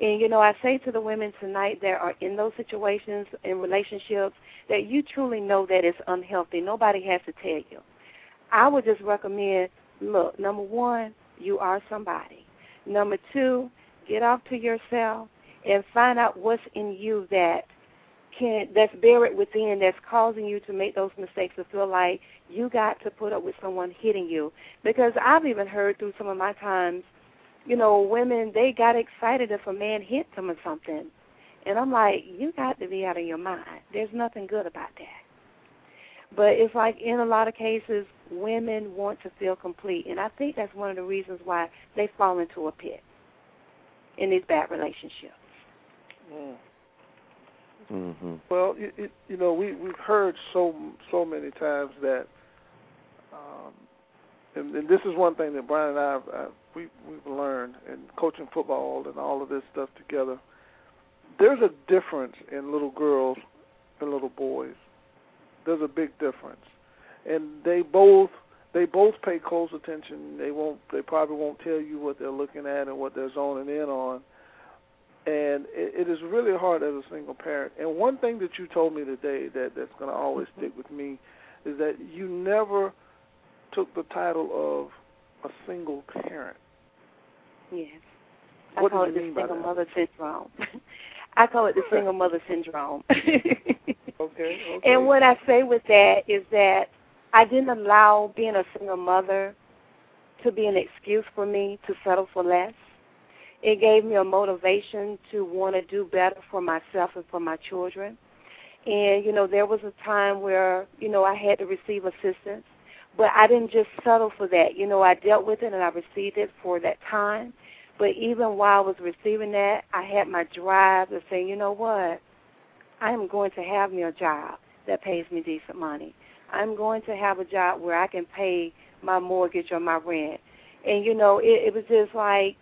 And you know, I say to the women tonight that are in those situations in relationships that you truly know that it's unhealthy. Nobody has to tell you. I would just recommend look, number one, you are somebody. Number two, get off to yourself and find out what's in you that can that's buried within that's causing you to make those mistakes to feel like you got to put up with someone hitting you. Because I've even heard through some of my times, you know, women they got excited if a man hit them or something. And I'm like, you got to be out of your mind. There's nothing good about that. But it's like in a lot of cases, women want to feel complete. And I think that's one of the reasons why they fall into a pit in these bad relationships. Mm. Mm-hmm. Well, it, it, you know, we we've heard so so many times that, um, and, and this is one thing that Brian and I have, uh, we we've learned in coaching football and all of this stuff together, there's a difference in little girls and little boys. There's a big difference, and they both they both pay close attention. They won't. They probably won't tell you what they're looking at and what they're zoning in on. And it, it is really hard as a single parent. And one thing that you told me today that that's going to always mm-hmm. stick with me is that you never took the title of a single parent. Yes. What I call it the single mother syndrome. I call it the single mother syndrome. okay, okay. And what I say with that is that I didn't allow being a single mother to be an excuse for me to settle for less. It gave me a motivation to want to do better for myself and for my children. And, you know, there was a time where, you know, I had to receive assistance, but I didn't just settle for that. You know, I dealt with it and I received it for that time. But even while I was receiving that, I had my drive to say, you know what? I am going to have me a job that pays me decent money. I'm going to have a job where I can pay my mortgage or my rent. And you know, it, it was just like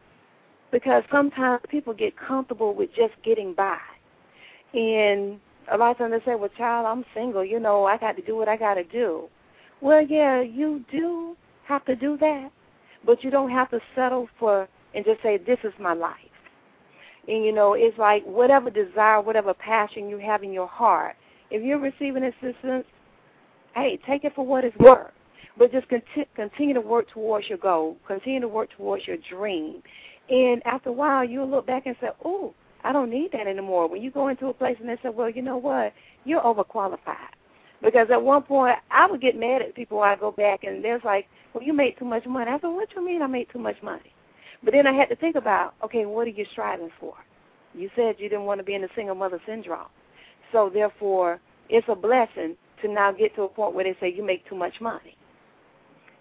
because sometimes people get comfortable with just getting by. And a lot of times they say, Well, child, I'm single, you know, I got to do what I gotta do. Well, yeah, you do have to do that. But you don't have to settle for and just say, This is my life. And you know, it's like whatever desire, whatever passion you have in your heart, if you're receiving assistance hey, take it for what it's worth. But just conti- continue to work towards your goal. Continue to work towards your dream. And after a while, you'll look back and say, oh, I don't need that anymore. When you go into a place and they say, well, you know what, you're overqualified. Because at one point, I would get mad at people when I go back and they're like, well, you made too much money. I said, what do you mean I made too much money? But then I had to think about, okay, what are you striving for? You said you didn't want to be in the single mother syndrome. So therefore, it's a blessing to now get to a point where they say you make too much money.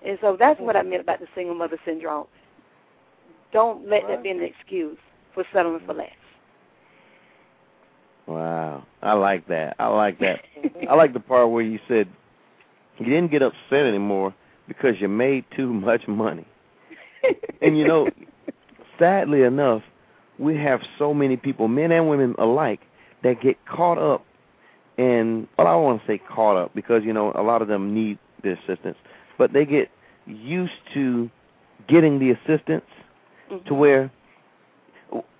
And so that's what I meant about the single mother syndrome. Don't let that be an excuse for settling for less. Wow. I like that. I like that. I like the part where you said you didn't get upset anymore because you made too much money. and you know, sadly enough, we have so many people, men and women alike, that get caught up and well, I don't want to say caught up because you know a lot of them need the assistance, but they get used to getting the assistance mm-hmm. to where.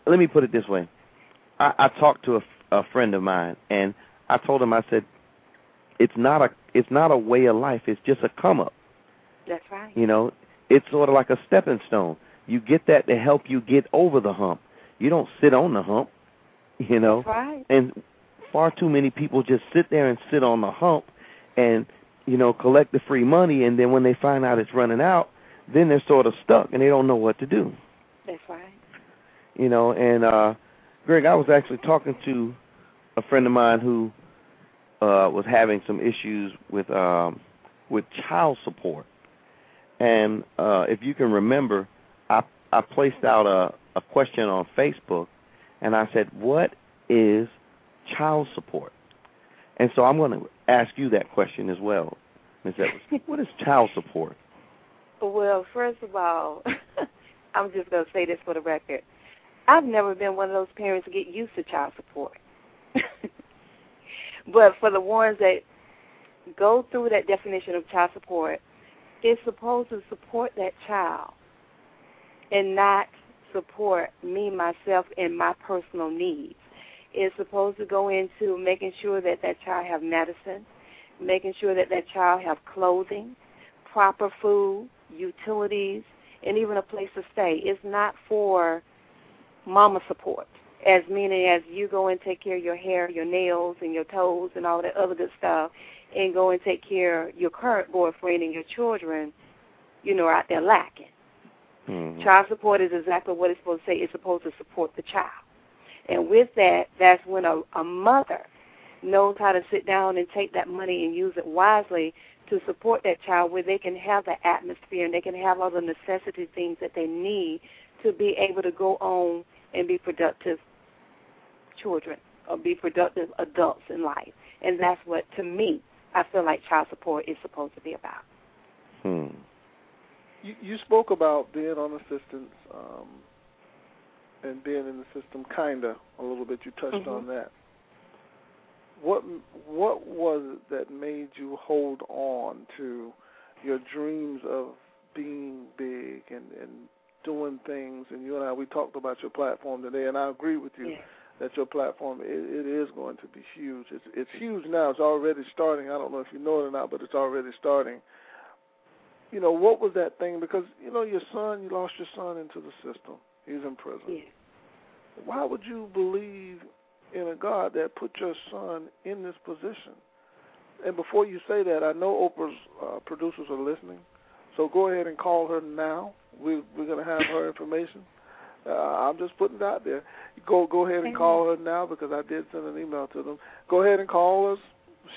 Let me put it this way: I, I talked to a, a friend of mine, and I told him I said, "It's not a it's not a way of life. It's just a come up." That's right. You know, it's sort of like a stepping stone. You get that to help you get over the hump. You don't sit on the hump. You know, That's right. and far too many people just sit there and sit on the hump and you know collect the free money and then when they find out it's running out then they're sort of stuck and they don't know what to do that's right you know and uh greg i was actually talking to a friend of mine who uh was having some issues with um with child support and uh if you can remember i i placed out a a question on facebook and i said what is child support. And so I'm going to ask you that question as well, Ms. Edwards. what is child support? Well, first of all, I'm just going to say this for the record. I've never been one of those parents to get used to child support. but for the ones that go through that definition of child support, it's supposed to support that child and not support me, myself, and my personal needs is supposed to go into making sure that that child have medicine, making sure that that child have clothing, proper food, utilities, and even a place to stay. It's not for mama support, as meaning as you go and take care of your hair, your nails, and your toes, and all that other good stuff, and go and take care of your current boyfriend and your children, you know, are out there lacking. Mm-hmm. Child support is exactly what it's supposed to say. It's supposed to support the child. And with that, that's when a, a mother knows how to sit down and take that money and use it wisely to support that child where they can have the atmosphere and they can have all the necessity things that they need to be able to go on and be productive children or be productive adults in life. And that's what, to me, I feel like child support is supposed to be about. Hmm. You, you spoke about being on assistance. Um, and being in the system, kinda a little bit. You touched mm-hmm. on that. What what was it that made you hold on to your dreams of being big and and doing things? And you and I we talked about your platform today, and I agree with you. Yeah. That your platform it, it is going to be huge. It's it's huge now. It's already starting. I don't know if you know it or not, but it's already starting you know, what was that thing? Because you know, your son, you lost your son into the system. He's in prison. Yeah. Why would you believe in a God that put your son in this position? And before you say that, I know Oprah's uh, producers are listening, so go ahead and call her now. We, we're going to have her information. Uh, I'm just putting it out there. Go go ahead and call her now because I did send an email to them. Go ahead and call us.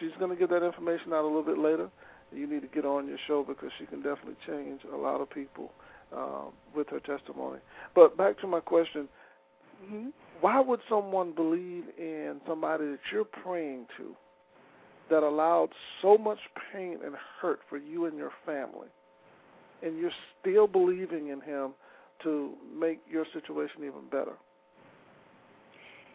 She's going to get that information out a little bit later you need to get on your show because she can definitely change a lot of people um, with her testimony. But back to my question. Mm-hmm. Why would someone believe in somebody that you're praying to that allowed so much pain and hurt for you and your family, and you're still believing in him to make your situation even better?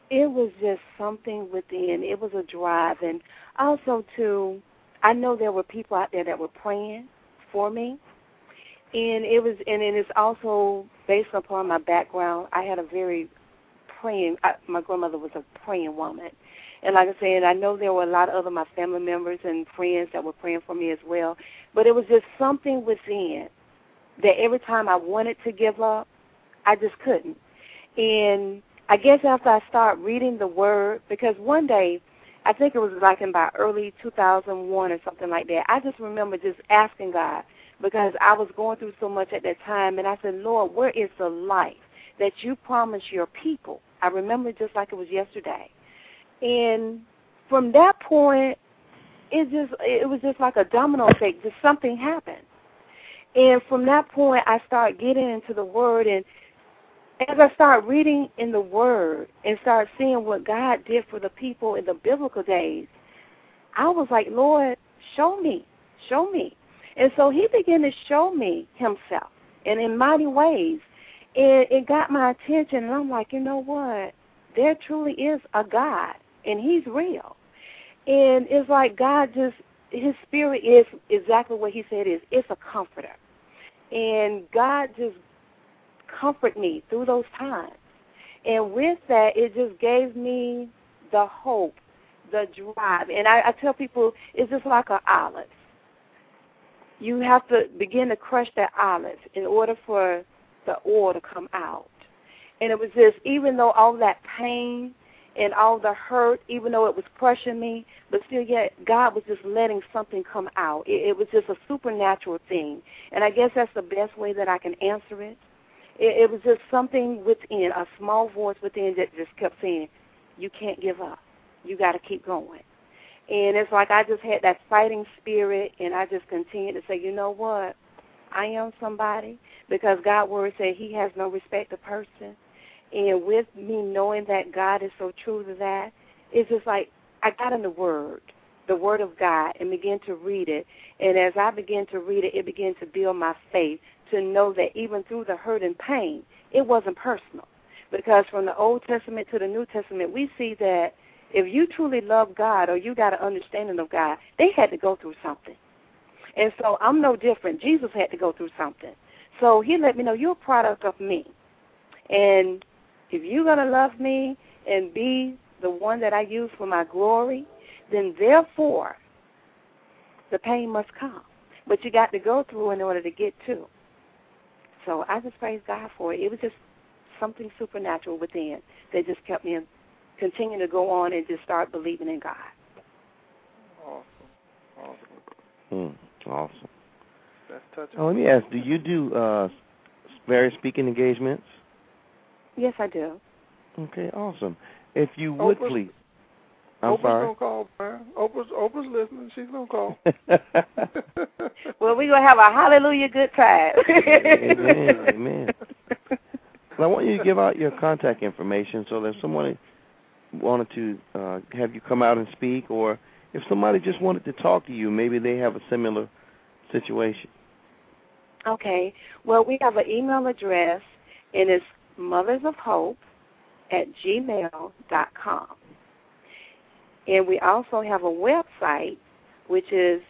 It was just something within. It was a drive, and also too, I know there were people out there that were praying for me, and it was and it is also based upon my background. I had a very praying. I, my grandmother was a praying woman, and like I said, I know there were a lot of other my family members and friends that were praying for me as well. But it was just something within that every time I wanted to give up, I just couldn't. And I guess after I start reading the Word, because one day I think it was like in about early 2001 or something like that. I just remember just asking God because I was going through so much at that time, and I said, Lord, where is the life that you promised your people? I remember just like it was yesterday. And from that point, it just it was just like a domino effect. Just something happened. And from that point, I started getting into the Word, and as I start reading in the Word and start seeing what God did for the people in the biblical days, I was like, Lord, show me, show me. And so He began to show me Himself and in mighty ways. And it got my attention, and I'm like, you know what? There truly is a God, and He's real. And it's like God just, His Spirit is exactly what He said is. It's a comforter. And God just comfort me through those times. And with that, it just gave me the hope, the drive. And I, I tell people it's just like an olive. You have to begin to crush that olive in order for the oil to come out. And it was just, even though all that pain and all the hurt, even though it was crushing me, but still yet God was just letting something come out. It, it was just a supernatural thing. And I guess that's the best way that I can answer it it, it was just something within, a small voice within that just kept saying, "You can't give up. You got to keep going." And it's like I just had that fighting spirit, and I just continued to say, "You know what? I am somebody because God' word said He has no respect of person." And with me knowing that God is so true to that, it's just like I got in the Word, the Word of God, and began to read it. And as I began to read it, it began to build my faith to know that even through the hurt and pain, it wasn't personal. Because from the Old Testament to the New Testament, we see that if you truly love God or you got an understanding of God, they had to go through something. And so I'm no different. Jesus had to go through something. So he let me know you're a product of me. And if you're going to love me and be the one that I use for my glory, then therefore the pain must come. But you got to go through in order to get to. So I just praise God for it. It was just something supernatural within that just kept me continuing to go on and just start believing in God. Awesome. Awesome. Hmm. Awesome. That's touching. Oh, let me ask, do you do uh various speaking engagements? Yes, I do. Okay, awesome. If you would Oprah's, please. I'm Oprah's sorry. gonna call, Brian. Oprah's Oprah's listening. She's gonna call. well, we're gonna have a hallelujah good time. amen. Amen. Well, I want you to give out your contact information so that if someone wanted to uh, have you come out and speak, or if somebody just wanted to talk to you, maybe they have a similar situation. Okay. Well, we have an email address, and it's Mothers of Hope at gmail.com. And we also have a website, which is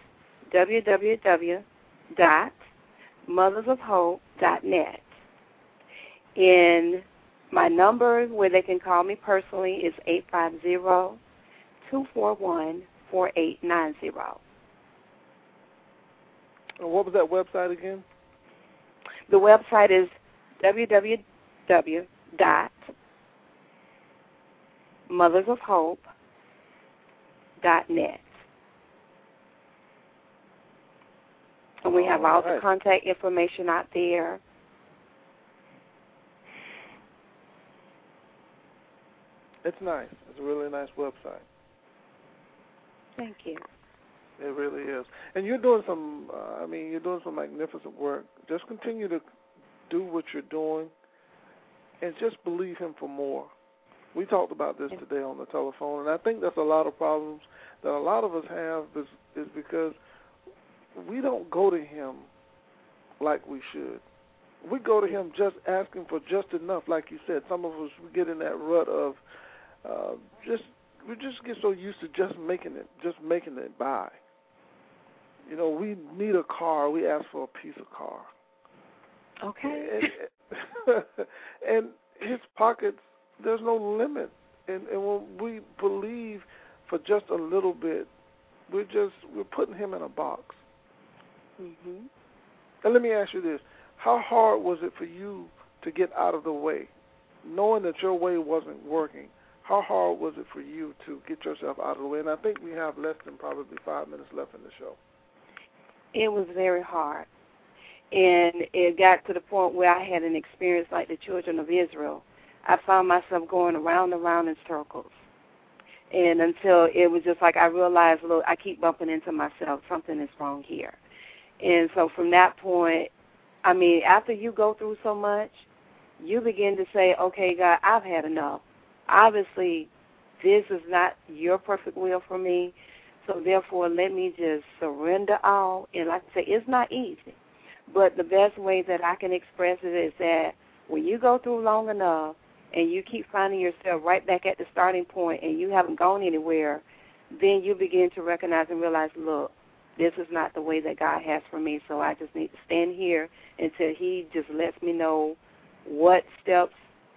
www.mothersofhope.net. And my number where they can call me personally is 850 241 4890. And what was that website again? The website is www.mothersofhope.net. And we have all, all the contact information out there. It's nice. It's a really nice website. Thank you. It really is. And you're doing some. Uh, I mean, you're doing some magnificent work. Just continue to do what you're doing, and just believe Him for more. We talked about this today on the telephone, and I think that's a lot of problems that a lot of us have is, is because we don't go to Him like we should. We go to Him just asking for just enough, like you said. Some of us we get in that rut of uh, just we just get so used to just making it, just making it by. You know, we need a car. We ask for a piece of car. Okay. And, his pockets, there's no limit. And, and when we believe for just a little bit, we're just we're putting him in a box. Mhm. And let me ask you this: How hard was it for you to get out of the way, knowing that your way wasn't working? How hard was it for you to get yourself out of the way? And I think we have less than probably five minutes left in the show. It was very hard. And it got to the point where I had an experience like the children of Israel. I found myself going around and around in circles. And until it was just like I realized, look, I keep bumping into myself. Something is wrong here. And so from that point, I mean, after you go through so much, you begin to say, okay, God, I've had enough. Obviously, this is not your perfect will for me. So therefore, let me just surrender all. And like I say, it's not easy. But the best way that I can express it is that when you go through long enough and you keep finding yourself right back at the starting point and you haven't gone anywhere, then you begin to recognize and realize, look, this is not the way that God has for me. So I just need to stand here until He just lets me know what steps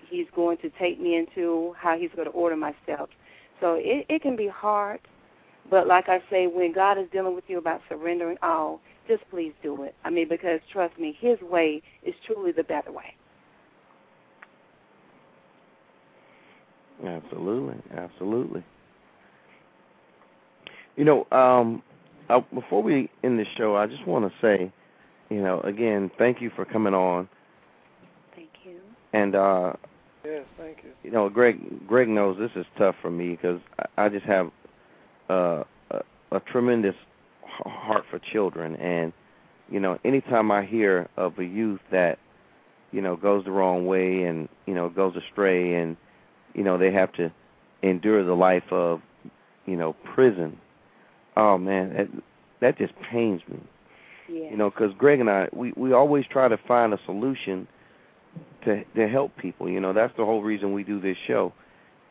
He's going to take me into, how He's going to order my steps. So it, it can be hard, but like I say, when God is dealing with you about surrendering all, just please do it. I mean, because trust me, His way is truly the better way. Absolutely, absolutely. You know, um, uh, before we end the show, I just want to say, you know, again, thank you for coming on, Thank you. and uh, Yes, thank you. you know, Greg, Greg knows this is tough for me because I, I just have uh, a, a tremendous h- heart for children, and you know, anytime I hear of a youth that you know goes the wrong way and you know goes astray, and you know they have to endure the life of you know prison. Oh man, that, that just pains me. Yeah. You know, because Greg and I, we we always try to find a solution to to help people. You know, that's the whole reason we do this show,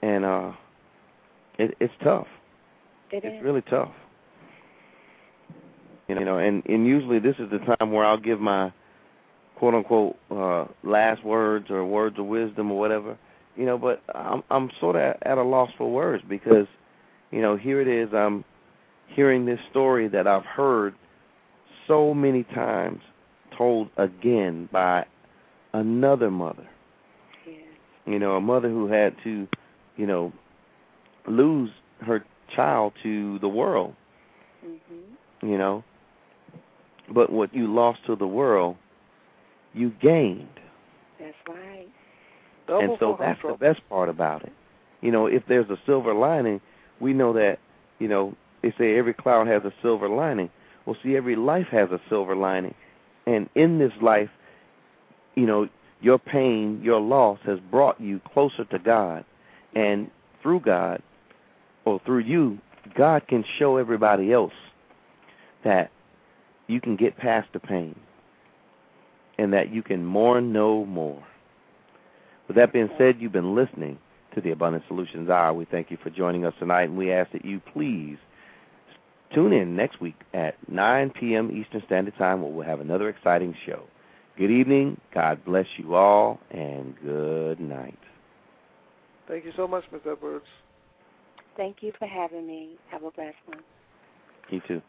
and uh, it, it's tough. it It's is. really tough. You know, and and usually this is the time where I'll give my quote unquote uh last words or words of wisdom or whatever. You know, but I'm I'm sort of at a loss for words because you know, here it is I'm hearing this story that I've heard so many times told again by another mother. Yeah. You know, a mother who had to, you know, lose her child to the world, Mhm. you know. But what you lost to the world, you gained. That's right. Double and so that's the best part about it. You know, if there's a silver lining, we know that, you know, they say every cloud has a silver lining. Well, see, every life has a silver lining. And in this life, you know, your pain, your loss has brought you closer to God. And through God, or through you, God can show everybody else that you can get past the pain and that you can mourn no more. With that being said, you've been listening to the Abundant Solutions Hour. We thank you for joining us tonight, and we ask that you please tune in next week at 9 p.m. Eastern Standard Time where we'll have another exciting show. Good evening. God bless you all, and good night. Thank you so much, Ms. Edwards. Thank you for having me. Have a blessed one. You too.